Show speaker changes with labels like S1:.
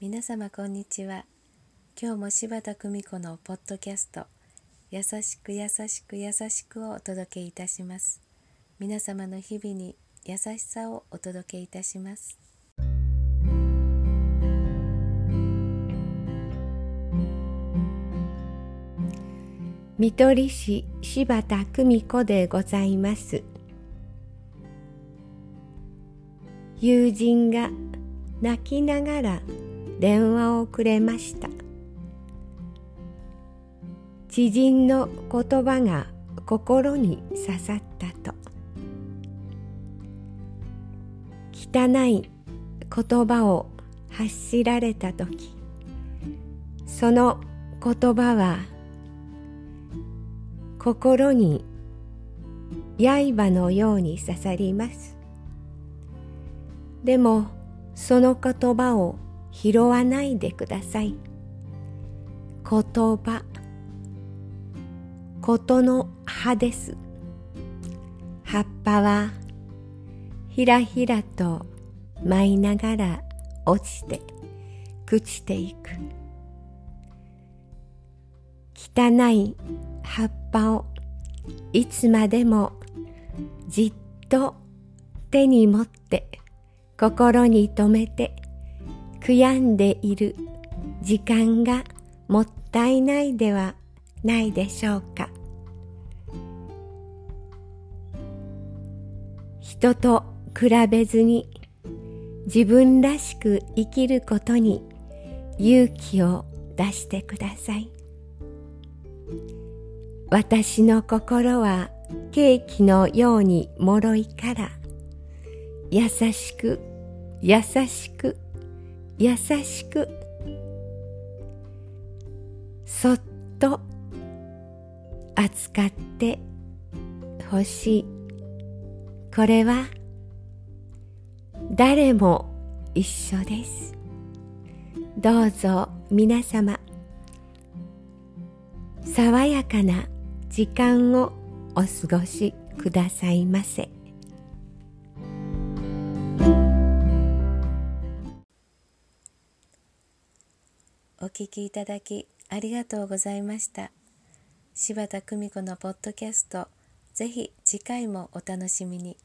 S1: 皆様こんにちは。今日も柴田久美子のポッドキャスト優しく優しく優しくをお届けいたします。皆様の日々に優しさをお届けいたします。
S2: 見取り師柴田久美子でございます。友人が泣きながら電話をくれました。知人の言葉が心に刺さったと。汚い言葉を発しられた時その言葉は心に刃のように刺さりますでもその言葉を拾わないでください。言葉、ことの葉です。葉っぱはひらひらと舞いながら落ちて朽ちていく。汚い葉っぱをいつまでもじっと手に持って心に留めて悔やんでいる時間がもったいないではないでしょうか。人と比べずに自分らしく生きることに勇気を出してください。私の心はケーキのように脆いから。優しく優しく優しく。そっと扱ってほしい。これは誰も一緒です。どうぞ皆様爽やかな時間をお過ごしくださいませ。
S1: お聞きいただきありがとうございました柴田久美子のポッドキャストぜひ次回もお楽しみに